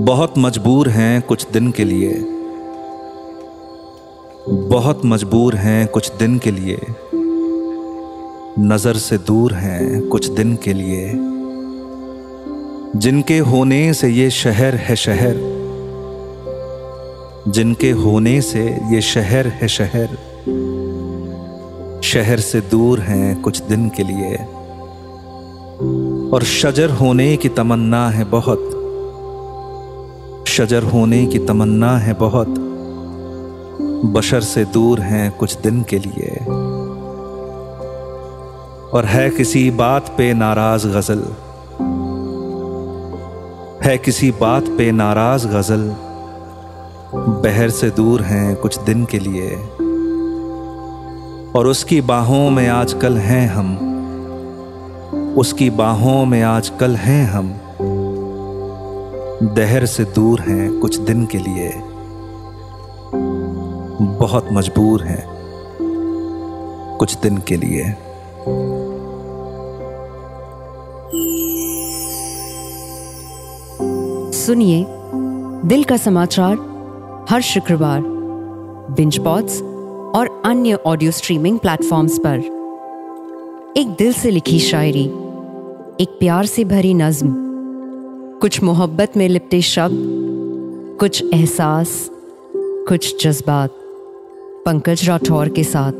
बहुत मजबूर हैं कुछ दिन के लिए। बहुत मजबूर हैं कुछ दिन के लिए। नज़र से दूर हैं कुछ दिन के लिए। जिनके होने से ये शहर है शहर। जिनके होने से ये शहर है शहर। शहर से दूर हैं कुछ दिन के लिए। और शजर होने की तमन्ना है बहुत। शजर होने की तमन्ना है बहुत। बशर से दूर हैं कुछ दिन के लिए। और है किसी बात पे नाराज़ गज़ल। है किसी बात पे नाराज़ गज़ल। बहर से दूर हैं कुछ दिन के लिए। और उसकी बाहों में आजकल हैं हम। उसकी बाहों में आजकल हैं हम। दहर से दूर हैं कुछ दिन के लिए। बहुत मजबूर हैं कुछ दिन के लिए। सुनिए, दिल का समाचार हर शुक्रवार बिंज पॉट्स और अन्य ऑडियो स्ट्रीमिंग प्लेटफॉर्म्स पर। एक दिल से लिखी शायरी, एक प्यार से भरी नज्म। कुछ मोहब्बत में लिपटे शब्द कुछ एहसास कुछ जज्बात पंकज राठौर के साथ।